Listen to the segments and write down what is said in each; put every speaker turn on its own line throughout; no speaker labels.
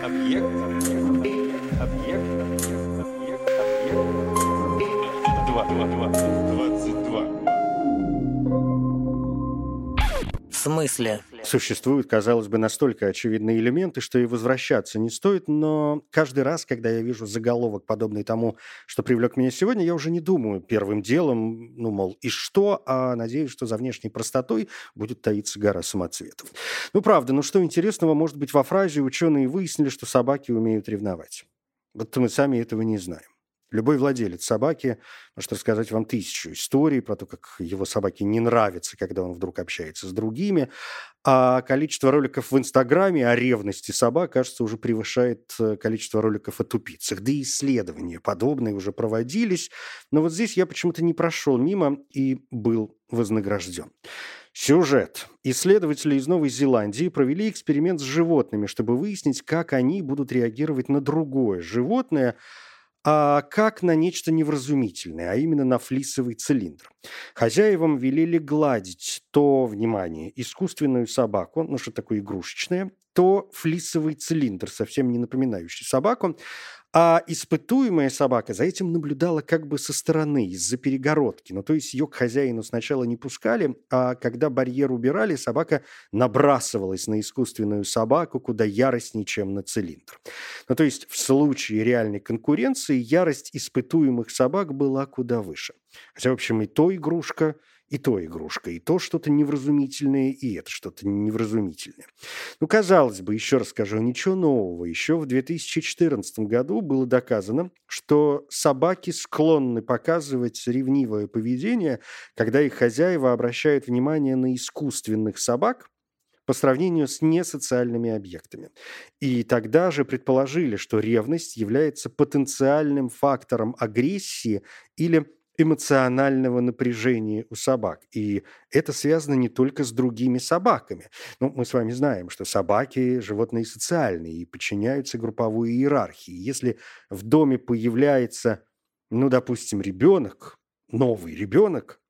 Объект. Объект. Объект. Объект. Объект. Два. Два. Два. Двадцать два.
В смысле?
Существуют, казалось бы, настолько очевидные элементы, что и возвращаться не стоит, но каждый раз, когда я вижу заголовок, подобный тому, что привлек меня сегодня, я уже не думаю первым делом, ну, мол, и что, а надеюсь, что за внешней простотой будет таиться гора самоцветов. Ну, правда, ну что интересного может быть во фразе «ученые выяснили, что собаки умеют ревновать»? Вот мы сами этого не знаем. Любой владелец собаки может рассказать вам тысячу историй про то, как его собаке не нравится, когда он вдруг общается с другими. А количество роликов в Инстаграме о ревности собак, кажется, уже превышает э, количество роликов о тупицах. Да и исследования подобные уже проводились. Но вот здесь я почему-то не прошел мимо и был вознагражден. Сюжет. Исследователи из Новой Зеландии провели эксперимент с животными, чтобы выяснить, как они будут реагировать на другое животное – а как на нечто невразумительное, а именно на флисовый цилиндр. Хозяевам велели гладить то, внимание, искусственную собаку, ну что такое игрушечное, то флисовый цилиндр, совсем не напоминающий собаку, а испытуемая собака за этим наблюдала как бы со стороны, из-за перегородки. Ну, то есть ее к хозяину сначала не пускали, а когда барьер убирали, собака набрасывалась на искусственную собаку куда яростнее, чем на цилиндр. Ну, то есть в случае реальной конкуренции ярость испытуемых собак была куда выше. Хотя, в общем, и то игрушка – и то игрушка, и то что-то невразумительное, и это что-то невразумительное. Ну, казалось бы, еще раз скажу, ничего нового. Еще в 2014 году было доказано, что собаки склонны показывать ревнивое поведение, когда их хозяева обращают внимание на искусственных собак, по сравнению с несоциальными объектами. И тогда же предположили, что ревность является потенциальным фактором агрессии или эмоционального напряжения у собак. И это связано не только с другими собаками. Ну, мы с вами знаем, что собаки – животные социальные и подчиняются групповой иерархии. Если в доме появляется, ну, допустим, ребенок, новый ребенок,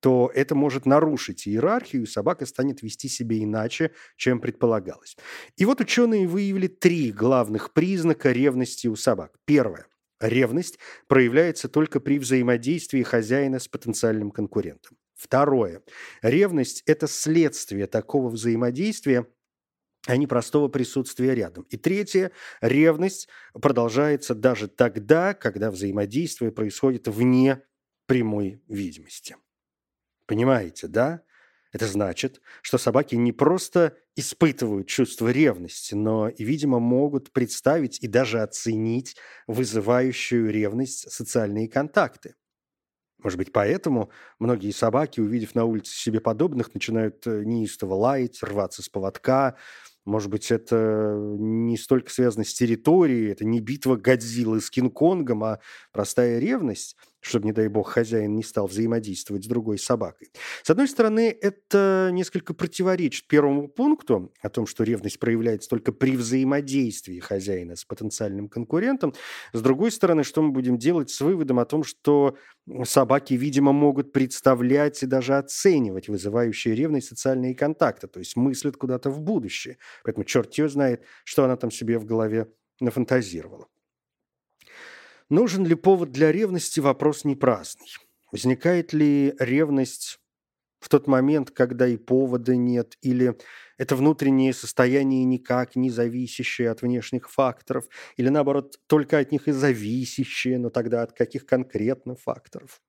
то это может нарушить иерархию, и собака станет вести себя иначе, чем предполагалось. И вот ученые выявили три главных признака ревности у собак. Первое – Ревность проявляется только при взаимодействии хозяина с потенциальным конкурентом. Второе. Ревность – это следствие такого взаимодействия, а не простого присутствия рядом. И третье. Ревность продолжается даже тогда, когда взаимодействие происходит вне прямой видимости. Понимаете, да? Это значит, что собаки не просто испытывают чувство ревности, но и, видимо, могут представить и даже оценить вызывающую ревность социальные контакты. Может быть, поэтому многие собаки, увидев на улице себе подобных, начинают э, неистово лаять, рваться с поводка, может быть, это не столько связано с территорией, это не битва Годзиллы с Кинг-Конгом, а простая ревность, чтобы, не дай бог, хозяин не стал взаимодействовать с другой собакой. С одной стороны, это несколько противоречит первому пункту о том, что ревность проявляется только при взаимодействии хозяина с потенциальным конкурентом. С другой стороны, что мы будем делать с выводом о том, что собаки, видимо, могут представлять и даже оценивать вызывающие ревность социальные контакты, то есть мыслят куда-то в будущее. Поэтому черт ее знает, что она там себе в голове нафантазировала. Нужен ли повод для ревности – вопрос не праздный. Возникает ли ревность в тот момент, когда и повода нет, или это внутреннее состояние никак не зависящее от внешних факторов, или наоборот, только от них и зависящее, но тогда от каких конкретно факторов?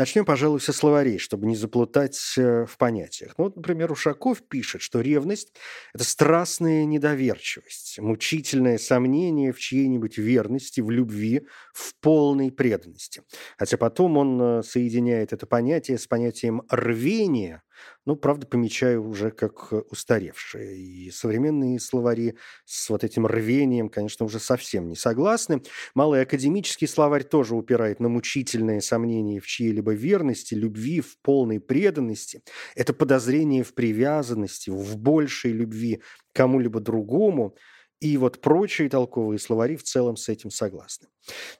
Начнем, пожалуй, со словарей, чтобы не заплутать э, в понятиях. Ну, вот, например, Ушаков пишет, что ревность – это страстная недоверчивость, мучительное сомнение в чьей-нибудь верности, в любви, в полной преданности. Хотя потом он э, соединяет это понятие с понятием рвения, ну, правда, помечаю уже как устаревшие. И современные словари с вот этим рвением, конечно, уже совсем не согласны. Малый академический словарь тоже упирает на мучительное сомнение в чьей-либо верности, любви, в полной преданности. Это подозрение в привязанности, в большей любви кому-либо другому. И вот прочие толковые словари в целом с этим согласны.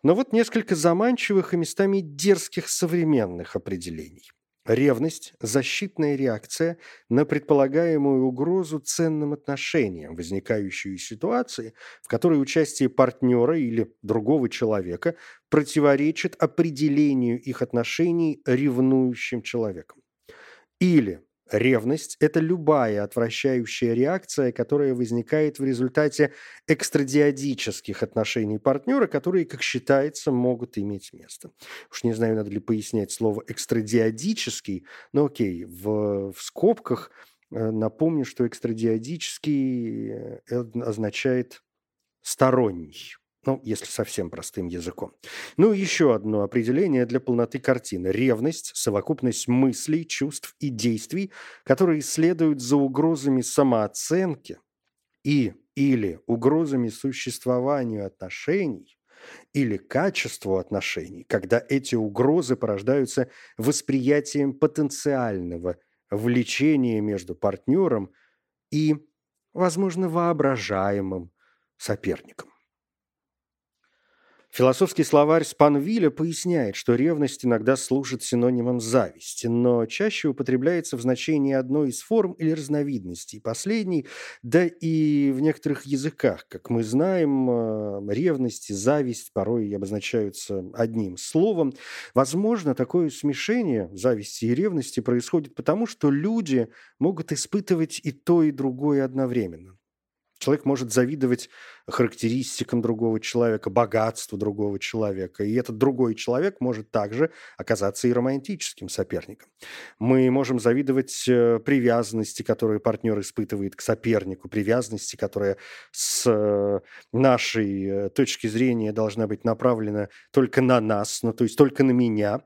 Но вот несколько заманчивых и местами дерзких современных определений. Ревность – защитная реакция на предполагаемую угрозу ценным отношениям, возникающую из ситуации, в которой участие партнера или другого человека противоречит определению их отношений ревнующим человеком. Или Ревность – это любая отвращающая реакция, которая возникает в результате экстрадиадических отношений партнера, которые, как считается, могут иметь место. Уж не знаю, надо ли пояснять слово «экстрадиадический», но окей, в, в скобках э, напомню, что экстрадиадический э, означает «сторонний» ну, если совсем простым языком. Ну, еще одно определение для полноты картины. Ревность – совокупность мыслей, чувств и действий, которые следуют за угрозами самооценки и или угрозами существованию отношений или качеству отношений, когда эти угрозы порождаются восприятием потенциального влечения между партнером и, возможно, воображаемым соперником. Философский словарь Спанвиля поясняет, что ревность иногда служит синонимом зависти, но чаще употребляется в значении одной из форм или разновидностей последней, да и в некоторых языках, как мы знаем, э, ревность и зависть порой обозначаются одним словом. Возможно, такое смешение зависти и ревности происходит потому, что люди могут испытывать и то, и другое одновременно. Человек может завидовать характеристикам другого человека, богатству другого человека. И этот другой человек может также оказаться и романтическим соперником. Мы можем завидовать э, привязанности, которую партнер испытывает к сопернику, привязанности, которая с э, нашей э, точки зрения должна быть направлена только на нас, ну, то есть только на меня.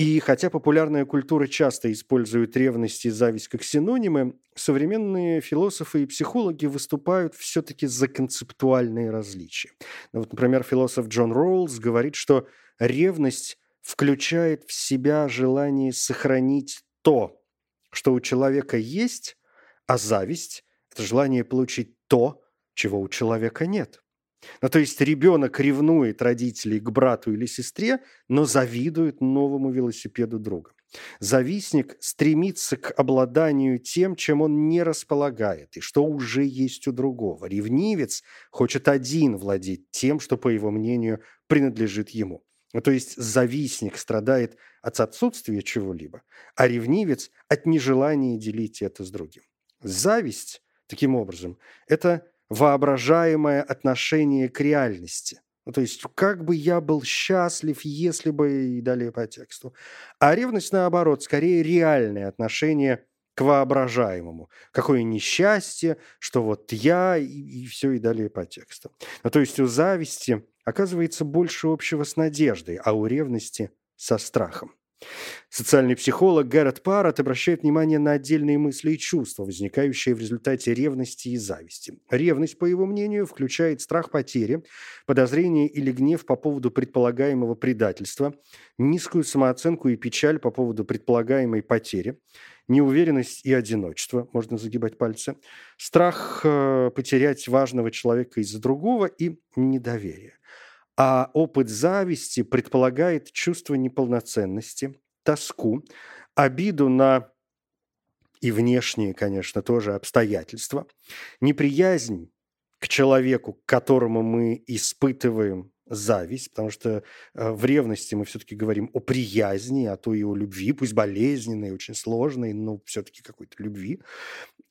И хотя популярная культура часто использует ревность и зависть как синонимы, современные философы и психологи выступают все-таки за концептуальные различия. Ну, вот, например, философ Джон Роулс говорит, что ревность включает в себя желание сохранить то, что у человека есть, а зависть – это желание получить то, чего у человека нет. Ну, то есть ребенок ревнует родителей к брату или сестре, но завидует новому велосипеду друга. Завистник стремится к обладанию тем, чем он не располагает, и что уже есть у другого. Ревнивец хочет один владеть тем, что, по его мнению, принадлежит ему. Ну, то есть завистник страдает от отсутствия чего-либо, а ревнивец – от нежелания делить это с другим. Зависть, таким образом, это воображаемое отношение к реальности. Ну, то есть, как бы я был счастлив, если бы и далее по тексту. А ревность, наоборот, скорее реальное отношение к воображаемому. Какое несчастье, что вот я и, и все, и далее по тексту. Ну, то есть у зависти оказывается больше общего с надеждой, а у ревности со страхом. Социальный психолог Гаррет Паррот обращает внимание на отдельные мысли и чувства, возникающие в результате ревности и зависти. Ревность, по его мнению, включает страх потери, подозрение или гнев по поводу предполагаемого предательства, низкую самооценку и печаль по поводу предполагаемой потери, неуверенность и одиночество, можно загибать пальцы, страх э, потерять важного человека из-за другого и недоверие. А опыт зависти предполагает чувство неполноценности, тоску, обиду на и внешние, конечно, тоже обстоятельства, неприязнь к человеку, к которому мы испытываем зависть, потому что э, в ревности мы все-таки говорим о приязни, а то и о любви, пусть болезненной, очень сложной, но все-таки какой-то любви.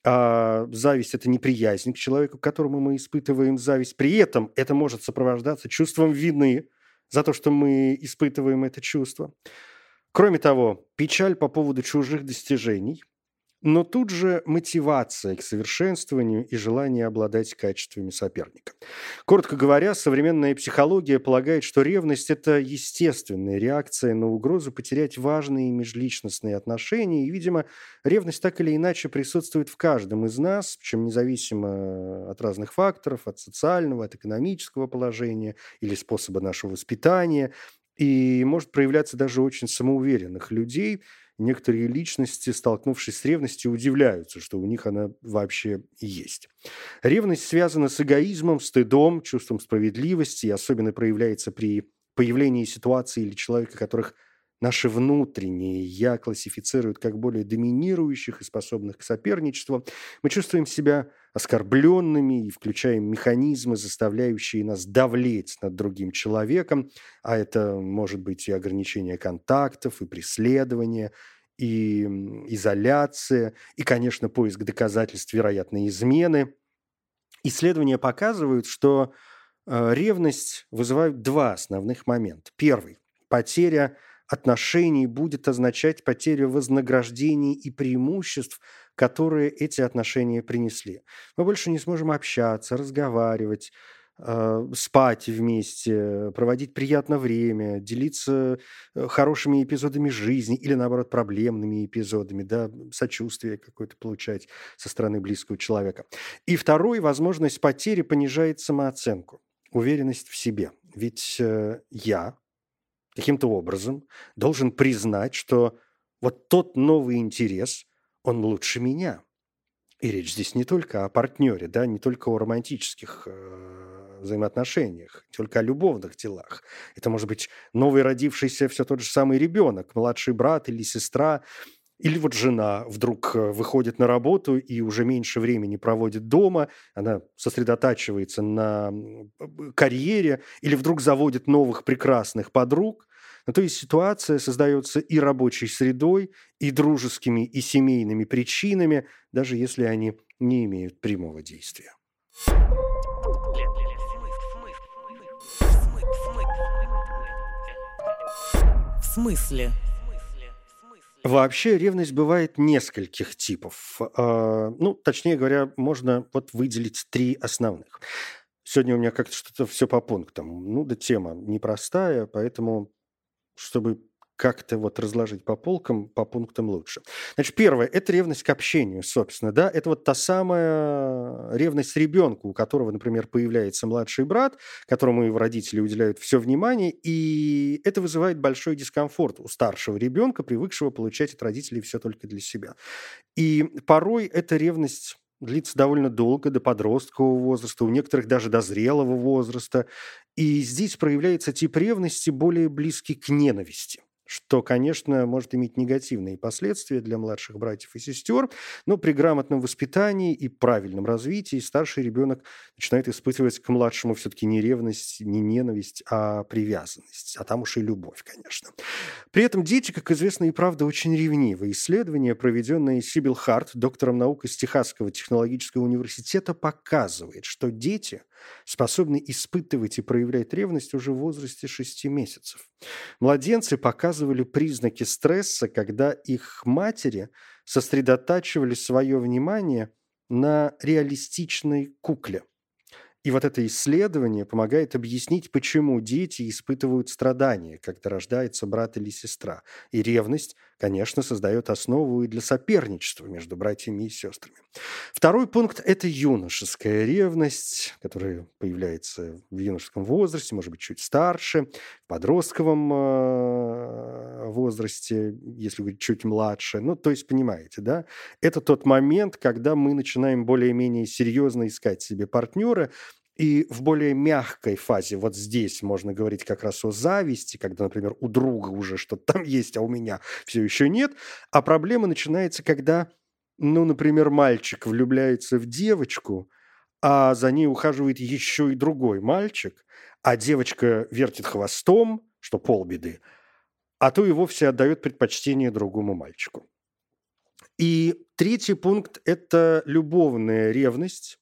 А зависть – это неприязнь к человеку, к которому мы испытываем зависть. При этом это может сопровождаться чувством вины за то, что мы испытываем это чувство. Кроме того, печаль по поводу чужих достижений – но тут же мотивация к совершенствованию и желание обладать качествами соперника. Коротко говоря, современная психология полагает, что ревность – это естественная реакция на угрозу потерять важные межличностные отношения, и, видимо, ревность так или иначе присутствует в каждом из нас, причем независимо от разных факторов, от социального, от экономического положения или способа нашего воспитания, и может проявляться даже очень самоуверенных людей – некоторые личности, столкнувшись с ревностью, удивляются, что у них она вообще есть. Ревность связана с эгоизмом, стыдом, чувством справедливости и особенно проявляется при появлении ситуации или человека, которых наши внутренние «я» классифицируют как более доминирующих и способных к соперничеству, мы чувствуем себя оскорбленными и включаем механизмы, заставляющие нас давлеть над другим человеком, а это может быть и ограничение контактов, и преследование, и изоляция, и, конечно, поиск доказательств вероятной измены. Исследования показывают, что э, ревность вызывает два основных момента. Первый – потеря отношений будет означать потерю вознаграждений и преимуществ, которые эти отношения принесли. Мы больше не сможем общаться, разговаривать, э, спать вместе, проводить приятное время, делиться э, хорошими эпизодами жизни или, наоборот, проблемными эпизодами, да, сочувствие какое-то получать со стороны близкого человека. И второй, возможность потери понижает самооценку, уверенность в себе. Ведь э, я, каким-то образом должен признать, что вот тот новый интерес, он лучше меня. И речь здесь не только о партнере, да, не только о романтических э, взаимоотношениях, не только о любовных делах. Это может быть новый родившийся все тот же самый ребенок, младший брат или сестра, или вот жена вдруг э, выходит на работу и уже меньше времени проводит дома, она сосредотачивается на карьере, или вдруг заводит новых прекрасных подруг, ну, то есть ситуация создается и рабочей средой, и дружескими, и семейными причинами, даже если они не имеют прямого действия.
В смысле?
Вообще ревность бывает нескольких типов. А, ну, точнее говоря, можно вот выделить три основных. Сегодня у меня как-то что-то все по пунктам. Ну, да тема непростая, поэтому чтобы как-то вот разложить по полкам, по пунктам лучше. Значит, первое – это ревность к общению, собственно, да, это вот та самая ревность ребенку, у которого, например, появляется младший брат, которому его родители уделяют все внимание, и это вызывает большой дискомфорт у старшего ребенка, привыкшего получать от родителей все только для себя. И порой эта ревность длится довольно долго, до подросткового возраста, у некоторых даже до зрелого возраста. И здесь проявляется тип ревности более близкий к ненависти что, конечно, может иметь негативные последствия для младших братьев и сестер, но при грамотном воспитании и правильном развитии старший ребенок начинает испытывать к младшему все-таки не ревность, не ненависть, а привязанность, а там уж и любовь, конечно. При этом дети, как известно, и правда очень ревнивы. Исследование, проведенное Сибил Харт, доктором наук из Техасского технологического университета, показывает, что дети способны испытывать и проявлять ревность уже в возрасте 6 месяцев. Младенцы показывали признаки стресса, когда их матери сосредотачивали свое внимание на реалистичной кукле. И вот это исследование помогает объяснить, почему дети испытывают страдания, когда рождается брат или сестра. И ревность, конечно, создает основу и для соперничества между братьями и сестрами. Второй пункт – это юношеская ревность, которая появляется в юношеском возрасте, может быть, чуть старше, в подростковом э, возрасте, если говорить чуть младше. Ну, то есть, понимаете, да? Это тот момент, когда мы начинаем более-менее серьезно искать себе партнера, и в более мягкой фазе, вот здесь можно говорить как раз о зависти, когда, например, у друга уже что-то там есть, а у меня все еще нет. А проблема начинается, когда, ну, например, мальчик влюбляется в девочку, а за ней ухаживает еще и другой мальчик, а девочка вертит хвостом, что полбеды, а то и вовсе отдает предпочтение другому мальчику. И третий пункт – это любовная ревность,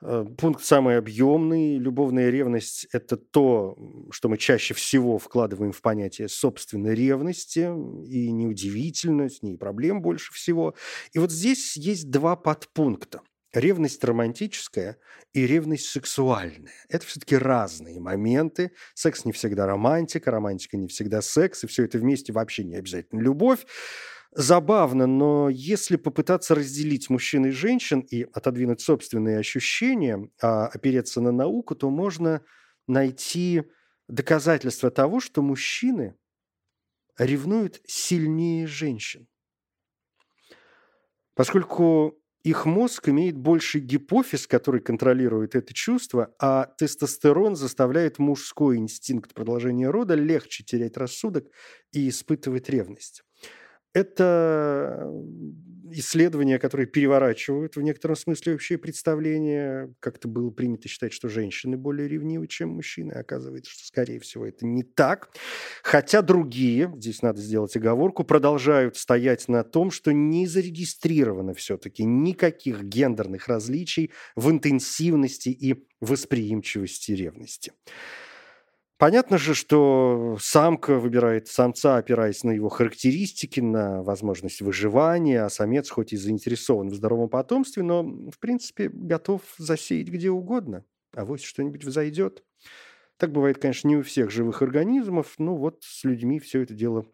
пункт самый объемный. Любовная ревность – это то, что мы чаще всего вкладываем в понятие собственной ревности. И неудивительно, с ней проблем больше всего. И вот здесь есть два подпункта. Ревность романтическая и ревность сексуальная. Это все-таки разные моменты. Секс не всегда романтика, романтика не всегда секс, и все это вместе вообще не обязательно любовь забавно, но если попытаться разделить мужчин и женщин и отодвинуть собственные ощущения, а опереться на науку, то можно найти доказательства того, что мужчины ревнуют сильнее женщин. Поскольку их мозг имеет больше гипофиз, который контролирует это чувство, а тестостерон заставляет мужской инстинкт продолжения рода легче терять рассудок и испытывать ревность. Это исследования, которые переворачивают в некотором смысле общее представление. Как-то было принято считать, что женщины более ревнивы, чем мужчины. Оказывается, что, скорее всего, это не так. Хотя другие, здесь надо сделать оговорку, продолжают стоять на том, что не зарегистрировано все-таки никаких гендерных различий в интенсивности и восприимчивости ревности. Понятно же, что самка выбирает самца, опираясь на его характеристики, на возможность выживания, а самец хоть и заинтересован в здоровом потомстве, но, в принципе, готов засеять где угодно. А вот что-нибудь взойдет. Так бывает, конечно, не у всех живых организмов, но вот с людьми все это дело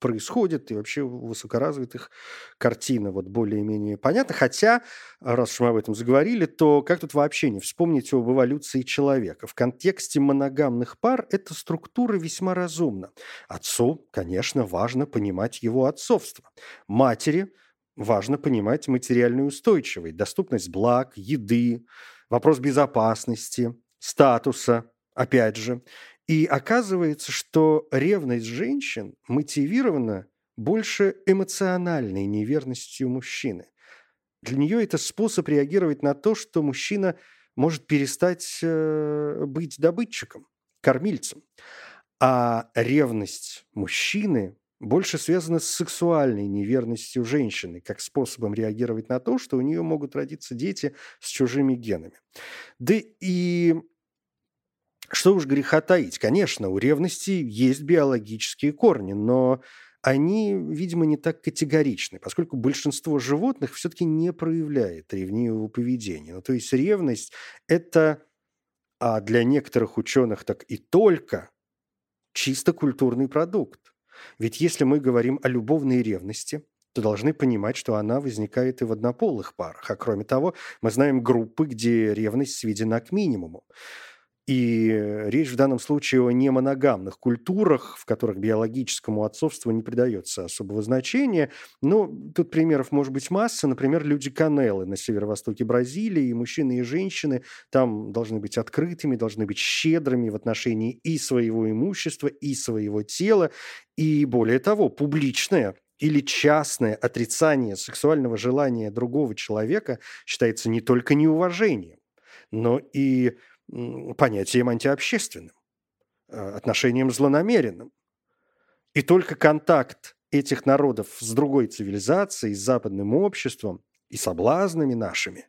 происходит, и вообще высокоразвитых картина вот более-менее понятна. Хотя, раз уж мы об этом заговорили, то как тут вообще не вспомнить об эволюции человека? В контексте моногамных пар эта структура весьма разумна. Отцу, конечно, важно понимать его отцовство. Матери важно понимать материальную устойчивость, доступность благ, еды, вопрос безопасности, статуса, опять же. И оказывается, что ревность женщин мотивирована больше эмоциональной неверностью мужчины. Для нее это способ реагировать на то, что мужчина может перестать э, быть добытчиком, кормильцем. А ревность мужчины больше связана с сексуальной неверностью женщины, как способом реагировать на то, что у нее могут родиться дети с чужими генами. Да и что уж греха таить, конечно, у ревности есть биологические корни, но они, видимо, не так категоричны, поскольку большинство животных все-таки не проявляет ревнивого поведения. Ну, то есть ревность – это, а для некоторых ученых так и только, чисто культурный продукт. Ведь если мы говорим о любовной ревности, то должны понимать, что она возникает и в однополых парах. А кроме того, мы знаем группы, где ревность сведена к минимуму. И речь в данном случае о немоногамных культурах, в которых биологическому отцовству не придается особого значения. Но тут примеров может быть масса. Например, люди Канелы на северо-востоке Бразилии, и мужчины и женщины там должны быть открытыми, должны быть щедрыми в отношении и своего имущества, и своего тела. И более того, публичное или частное отрицание сексуального желания другого человека считается не только неуважением, но и понятием антиобщественным, а, отношением злонамеренным. И только контакт этих народов с другой цивилизацией, с западным обществом и соблазнами нашими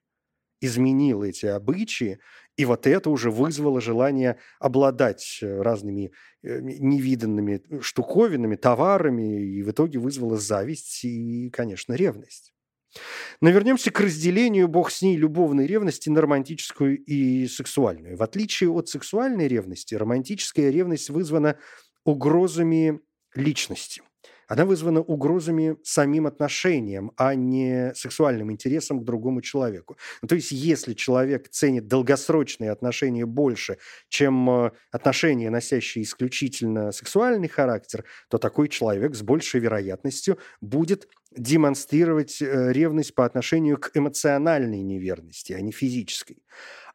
изменил эти обычаи, и вот это уже вызвало желание обладать э, разными э, невиданными штуковинами, товарами, и в итоге вызвало зависть и, конечно, ревность. Но вернемся к разделению, бог с ней, любовной ревности на романтическую и сексуальную. В отличие от сексуальной ревности, романтическая ревность вызвана угрозами личности. Она вызвана угрозами самим отношениям, а не сексуальным интересом к другому человеку. Ну, то есть, если человек ценит долгосрочные отношения больше, чем э, отношения, носящие исключительно сексуальный характер, то такой человек с большей вероятностью будет демонстрировать э, ревность по отношению к эмоциональной неверности, а не физической.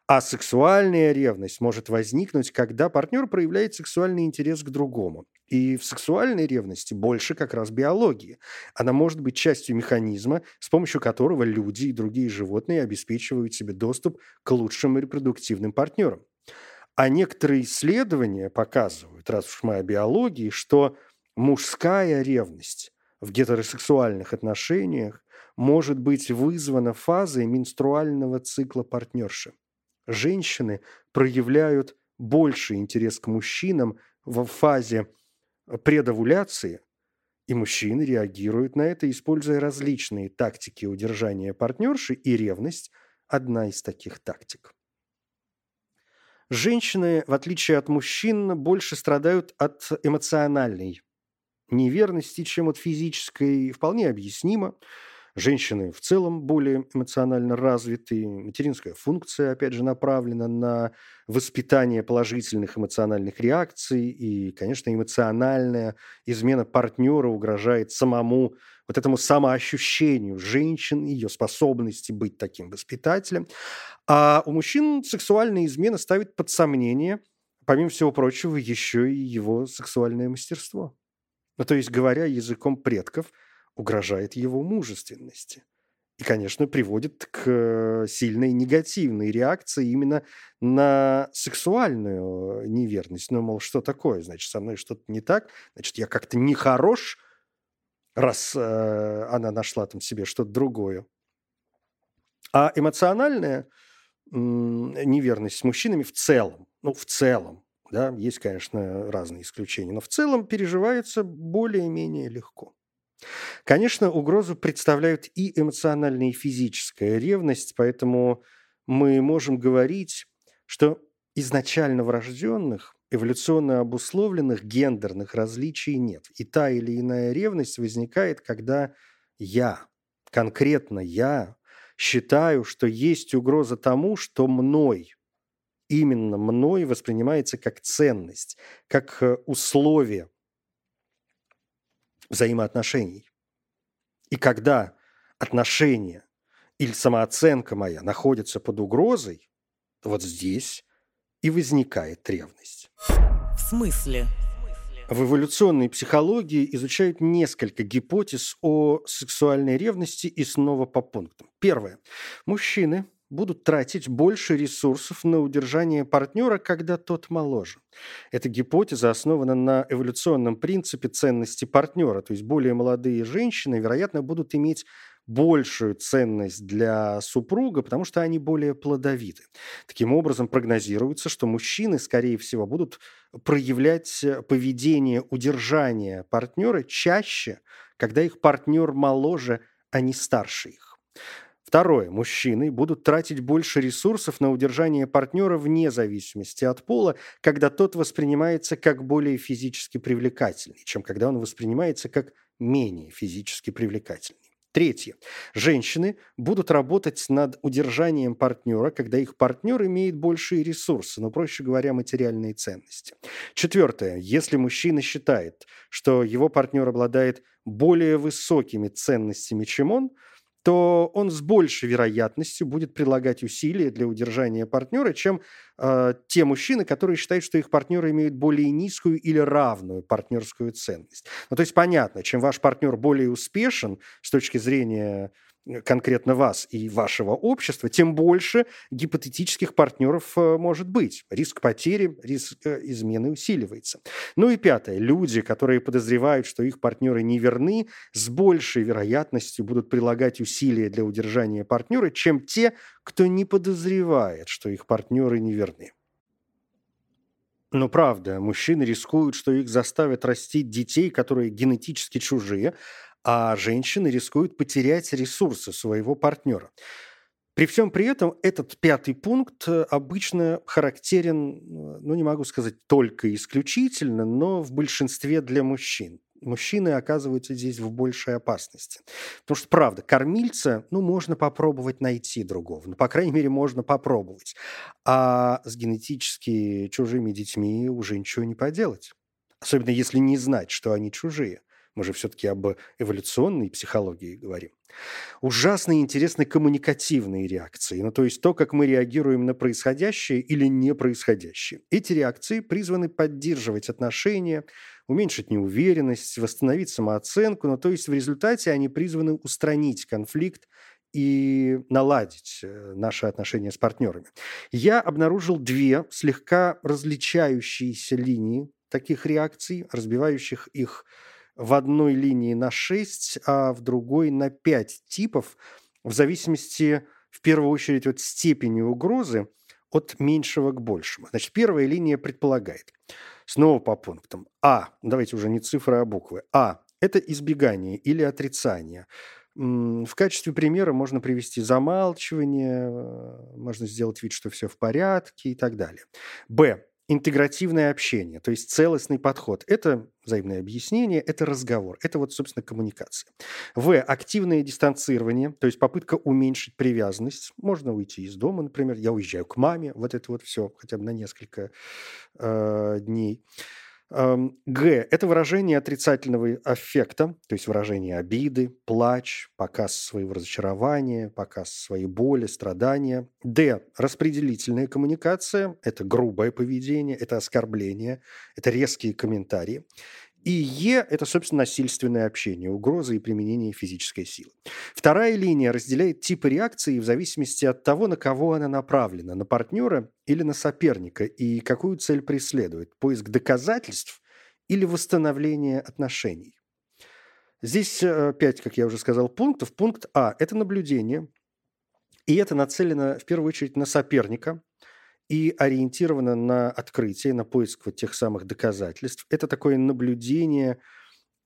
А сексуальная ревность может возникнуть, когда партнер проявляет сексуальный интерес к другому. И в сексуальной ревности больше как раз биологии. Она может быть частью механизма, с помощью которого люди и другие животные обеспечивают себе доступ к лучшим репродуктивным партнерам. А некоторые исследования показывают, раз уж мы о биологии, что мужская ревность в гетеросексуальных отношениях может быть вызвана фазой менструального цикла партнерши женщины проявляют больший интерес к мужчинам в фазе предовуляции, и мужчины реагируют на это, используя различные тактики удержания партнерши, и ревность – одна из таких тактик. Женщины, в отличие от мужчин, больше страдают от эмоциональной неверности, чем от физической, вполне объяснимо. Женщины в целом более эмоционально развиты, материнская функция, опять же, направлена на воспитание положительных эмоциональных реакций, и, конечно, эмоциональная измена партнера угрожает самому вот этому самоощущению женщин, ее способности быть таким воспитателем. А у мужчин сексуальная измена ставит под сомнение, помимо всего прочего, еще и его сексуальное мастерство. Ну, то есть, говоря языком предков, угрожает его мужественности. И, конечно, приводит к сильной негативной реакции именно на сексуальную неверность. Ну, мол, что такое? Значит, со мной что-то не так? Значит, я как-то нехорош, раз э, она нашла там себе что-то другое. А эмоциональная неверность с мужчинами в целом, ну, в целом, да, есть, конечно, разные исключения, но в целом переживается более-менее легко. Конечно, угрозу представляют и эмоциональная, и физическая ревность, поэтому мы можем говорить, что изначально врожденных, эволюционно обусловленных гендерных различий нет. И та или иная ревность возникает, когда я, конкретно я, считаю, что есть угроза тому, что мной, именно мной воспринимается как ценность, как э, условие взаимоотношений. И когда отношения или самооценка моя находятся под угрозой, вот здесь и возникает ревность.
В смысле?
В эволюционной психологии изучают несколько гипотез о сексуальной ревности и снова по пунктам. Первое. Мужчины будут тратить больше ресурсов на удержание партнера, когда тот моложе. Эта гипотеза основана на эволюционном принципе ценности партнера, то есть более молодые женщины, вероятно, будут иметь большую ценность для супруга, потому что они более плодовиты. Таким образом, прогнозируется, что мужчины, скорее всего, будут проявлять поведение удержания партнера чаще, когда их партнер моложе, а не старше их. Второе. Мужчины будут тратить больше ресурсов на удержание партнера вне зависимости от пола, когда тот воспринимается как более физически привлекательный, чем когда он воспринимается как менее физически привлекательный. Третье. Женщины будут работать над удержанием партнера, когда их партнер имеет большие ресурсы, ну, проще говоря, материальные ценности. Четвертое. Если мужчина считает, что его партнер обладает более высокими ценностями, чем он, то он с большей вероятностью будет прилагать усилия для удержания партнера, чем э, те мужчины, которые считают, что их партнеры имеют более низкую или равную партнерскую ценность. Ну, то есть понятно, чем ваш партнер более успешен с точки зрения конкретно вас и вашего общества, тем больше гипотетических партнеров э, может быть. Риск потери, риск э, измены усиливается. Ну и пятое. Люди, которые подозревают, что их партнеры не верны, с большей вероятностью будут прилагать усилия для удержания партнера, чем те, кто не подозревает, что их партнеры не верны. Но правда, мужчины рискуют, что их заставят растить детей, которые генетически чужие, а женщины рискуют потерять ресурсы своего партнера. При всем при этом этот пятый пункт э, обычно характерен, э, ну не могу сказать только исключительно, но в большинстве для мужчин. Мужчины оказываются здесь в большей опасности. Потому что, правда, кормильца, ну, можно попробовать найти другого. Ну, по крайней мере, можно попробовать. А с генетически чужими детьми уже ничего не поделать. Особенно если не знать, что они чужие. Мы же все-таки об эволюционной психологии говорим. Ужасно интересны коммуникативные реакции, ну то есть то, как мы реагируем на происходящее или не происходящее. Эти реакции призваны поддерживать отношения, уменьшить неуверенность, восстановить самооценку, ну то есть в результате они призваны устранить конфликт и наладить э, наши отношения с партнерами. Я обнаружил две слегка различающиеся линии таких реакций, разбивающих их в одной линии на 6, а в другой на 5 типов, в зависимости, в первую очередь, от степени угрозы, от меньшего к большему. Значит, первая линия предполагает. Снова по пунктам. А. Давайте уже не цифры, а буквы. А. Это избегание или отрицание. В качестве примера можно привести замалчивание, э, можно сделать вид, что все в порядке и так далее. Б интегративное общение, то есть целостный подход. Это взаимное объяснение, это разговор, это вот, собственно, коммуникация. В. Активное дистанцирование, то есть попытка уменьшить привязанность. Можно уйти из дома, например, я уезжаю к маме, вот это вот все, хотя бы на несколько э, дней. Г– это выражение отрицательного аффекта, то есть выражение обиды, плач, показ своего разочарования, показ своей боли, страдания. Д– распределительная коммуникация, это грубое поведение, это оскорбление, это резкие комментарии. И Е – это, собственно, насильственное общение, угроза и применение физической силы. Вторая линия разделяет типы реакции в зависимости от того, на кого она направлена – на партнера или на соперника, и какую цель преследует – поиск доказательств или восстановление отношений. Здесь э, пять, как я уже сказал, пунктов. Пункт А – это наблюдение, и это нацелено в первую очередь на соперника, и ориентирована на открытие, на поиск вот тех самых доказательств. Это такое наблюдение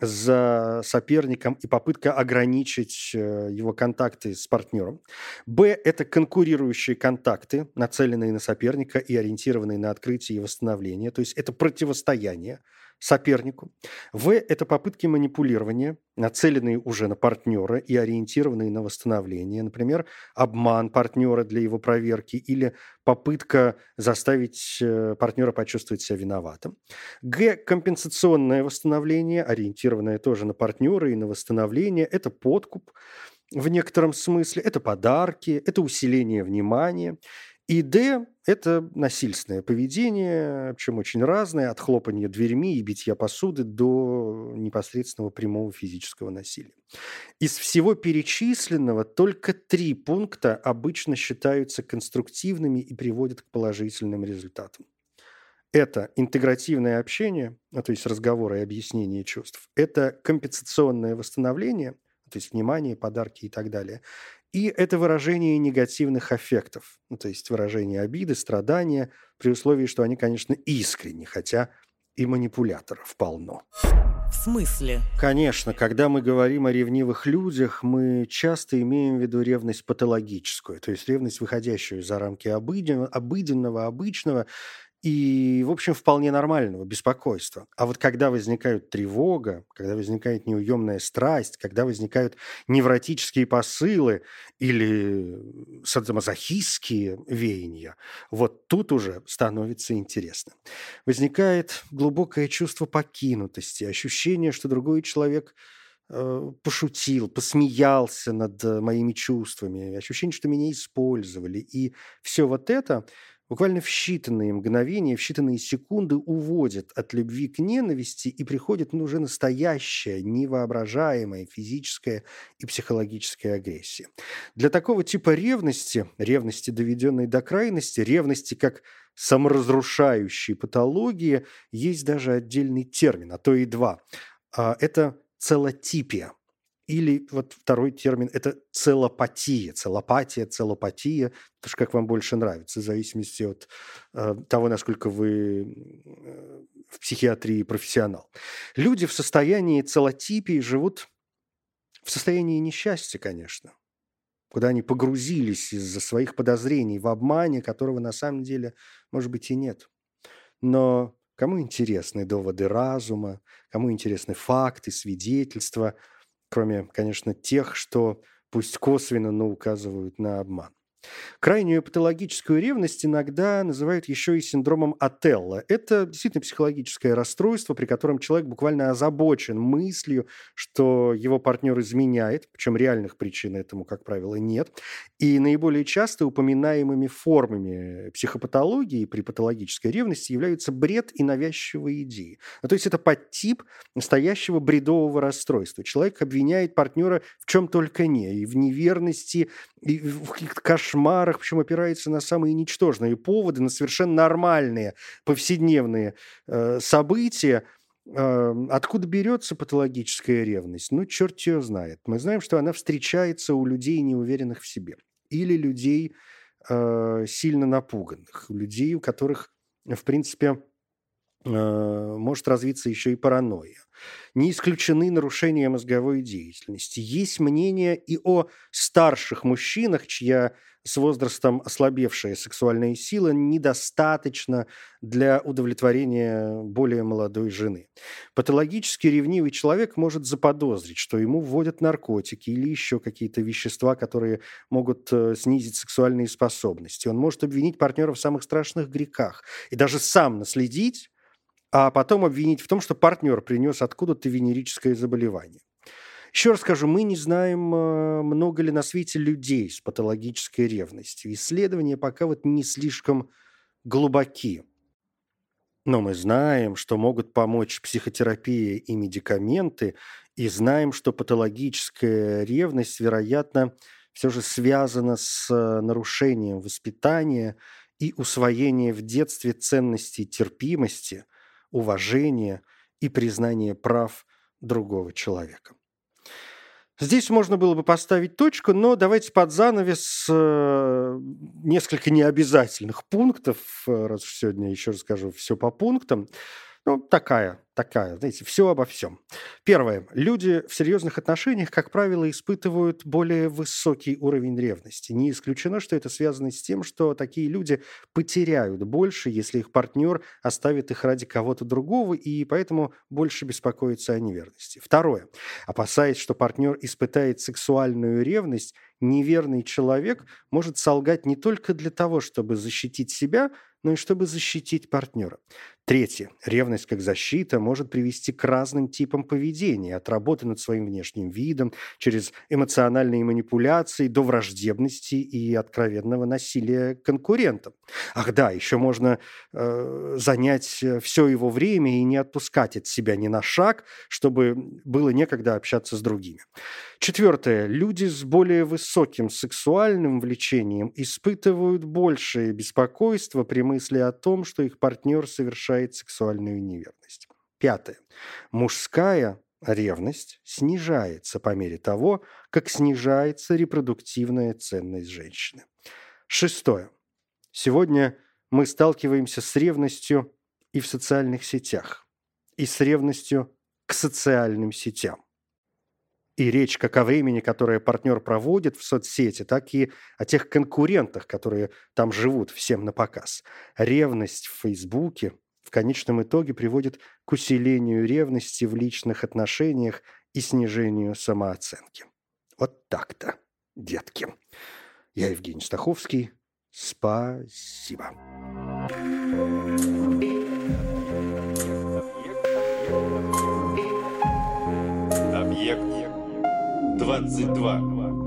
за соперником и попытка ограничить э, его контакты с партнером. Б – это конкурирующие контакты, нацеленные на соперника и ориентированные на открытие и восстановление. То есть это противостояние сопернику. В – это попытки манипулирования, нацеленные уже на партнера и ориентированные на восстановление. Например, обман партнера для его проверки или попытка заставить э, партнера почувствовать себя виноватым. Г – компенсационное восстановление, ориентированное тоже на партнера и на восстановление. Это подкуп в некотором смысле, это подарки, это усиление внимания. И Д – это насильственное поведение, причем очень разное, от хлопания дверьми и битья посуды до непосредственного прямого физического насилия. Из всего перечисленного только три пункта обычно считаются конструктивными и приводят к положительным результатам. Это интегративное общение, ну, то есть разговоры и объяснение чувств. Это компенсационное восстановление, то есть внимание, подарки и так далее. И это выражение негативных аффектов, ну, то есть выражение обиды, страдания, при условии, что они, конечно, искренни, хотя и манипуляторов полно.
В смысле?
Конечно, когда мы говорим о ревнивых людях, мы часто имеем в виду ревность патологическую, то есть ревность, выходящую за рамки обыденного, обыденного обычного, и, в общем, вполне нормального беспокойства. А вот когда возникает тревога, когда возникает неуемная страсть, когда возникают невротические посылы или садомазохистские веяния, вот тут уже становится интересно. Возникает глубокое чувство покинутости, ощущение, что другой человек э, пошутил, посмеялся над моими чувствами, ощущение, что меня использовали. И все вот это буквально в считанные мгновения, в считанные секунды уводит от любви к ненависти и приходит ну, уже настоящая, невоображаемая физическая и психологическая агрессия. Для такого типа ревности, ревности, доведенной до крайности, ревности как саморазрушающей патологии, есть даже отдельный термин, а то и два. А, это целотипия. Или вот второй термин – это целопатия, целопатия, целопатия, тоже как вам больше нравится, в зависимости от э, того, насколько вы э, в психиатрии профессионал. Люди в состоянии целотипии живут в состоянии несчастья, конечно, куда они погрузились из-за своих подозрений в обмане, которого на самом деле, может быть, и нет. Но кому интересны доводы разума, кому интересны факты, свидетельства – кроме, конечно, тех, что пусть косвенно, но указывают на обман. Крайнюю патологическую ревность иногда называют еще и синдромом Отелла. Это действительно психологическое расстройство, при котором человек буквально озабочен мыслью, что его партнер изменяет, причем реальных причин этому, как правило, нет. И наиболее часто упоминаемыми формами психопатологии при патологической ревности являются бред и навязчивые идеи. Ну, то есть это подтип настоящего бредового расстройства. Человек обвиняет партнера в чем только не, и в неверности, и в каких-то кошмарах, причем опирается на самые ничтожные поводы, на совершенно нормальные повседневные э, события. Э, откуда берется патологическая ревность? Ну, черт ее знает. Мы знаем, что она встречается у людей, неуверенных в себе, или людей э, сильно напуганных, людей, у которых, в принципе, Э, может развиться еще и паранойя. Не исключены нарушения мозговой деятельности. Есть мнение и о старших мужчинах, чья с возрастом ослабевшая сексуальная сила недостаточно для удовлетворения более молодой жены. Патологически ревнивый человек может заподозрить, что ему вводят наркотики или еще какие-то вещества, которые могут э, снизить сексуальные способности. Он может обвинить партнера в самых страшных грехах и даже сам наследить а потом обвинить в том, что партнер принес откуда-то венерическое заболевание. Еще раз скажу, мы не знаем, э, много ли на свете людей с патологической ревностью. Исследования пока вот не слишком глубоки. Но мы знаем, что могут помочь психотерапия и медикаменты, и знаем, что патологическая ревность, вероятно, все же связана с э, нарушением воспитания и усвоения в детстве ценностей терпимости, уважения и признания прав другого человека. Здесь можно было бы поставить точку, но давайте под занавес э, несколько необязательных пунктов, э, раз сегодня еще расскажу все по пунктам. Ну, такая, такая, знаете, все обо всем. Первое. Люди в серьезных отношениях, как правило, испытывают более высокий уровень ревности. Не исключено, что это связано с тем, что такие люди потеряют больше, если их партнер оставит их ради кого-то другого, и поэтому больше беспокоится о неверности. Второе. Опасаясь, что партнер испытает сексуальную ревность, неверный человек может солгать не только для того, чтобы защитить себя, но и чтобы защитить партнера. Третье. Ревность как защита может привести к разным типам поведения, от работы над своим внешним видом, через эмоциональные манипуляции до враждебности и откровенного насилия конкурентам. Ах да, еще можно э, занять э, все его время и не отпускать от себя ни на шаг, чтобы было некогда общаться с другими. Четвертое. Люди с более высоким сексуальным влечением испытывают большее беспокойство при мысли о том, что их партнер совершает сексуальную неверность. Пятое. Мужская ревность снижается по мере того, как снижается репродуктивная ценность женщины. Шестое. Сегодня мы сталкиваемся с ревностью и в социальных сетях, и с ревностью к социальным сетям. И речь как о времени, которое партнер проводит в соцсети, так и о тех конкурентах, которые там живут всем на показ. Ревность в Фейсбуке в конечном итоге приводит к усилению ревности в личных отношениях и снижению самооценки. Вот так-то, детки. Я Евгений Стаховский. Спасибо.
Объект 22.